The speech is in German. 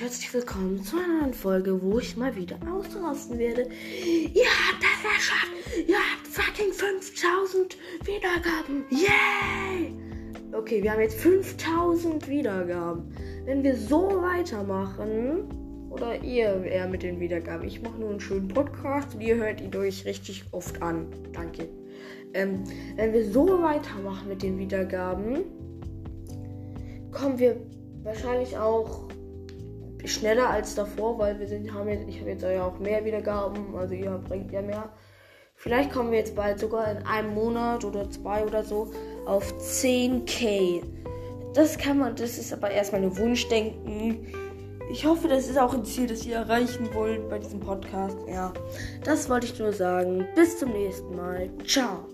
herzlich willkommen zu einer neuen Folge, wo ich mal wieder ausrasten werde. Ihr habt das geschafft! Ihr habt fucking 5000 Wiedergaben! Yay! Okay, wir haben jetzt 5000 Wiedergaben. Wenn wir so weitermachen, oder ihr eher mit den Wiedergaben, ich mache nur einen schönen Podcast und ihr hört ihn euch richtig oft an. Danke. Ähm, wenn wir so weitermachen mit den Wiedergaben, kommen wir wahrscheinlich auch schneller als davor, weil wir sind, haben jetzt, ich habe jetzt ja auch mehr Wiedergaben, also ihr bringt ja mehr. Vielleicht kommen wir jetzt bald sogar in einem Monat oder zwei oder so auf 10k. Das kann man, das ist aber erstmal ein Wunschdenken. Ich hoffe, das ist auch ein Ziel, das ihr erreichen wollt bei diesem Podcast. Ja, das wollte ich nur sagen. Bis zum nächsten Mal. Ciao.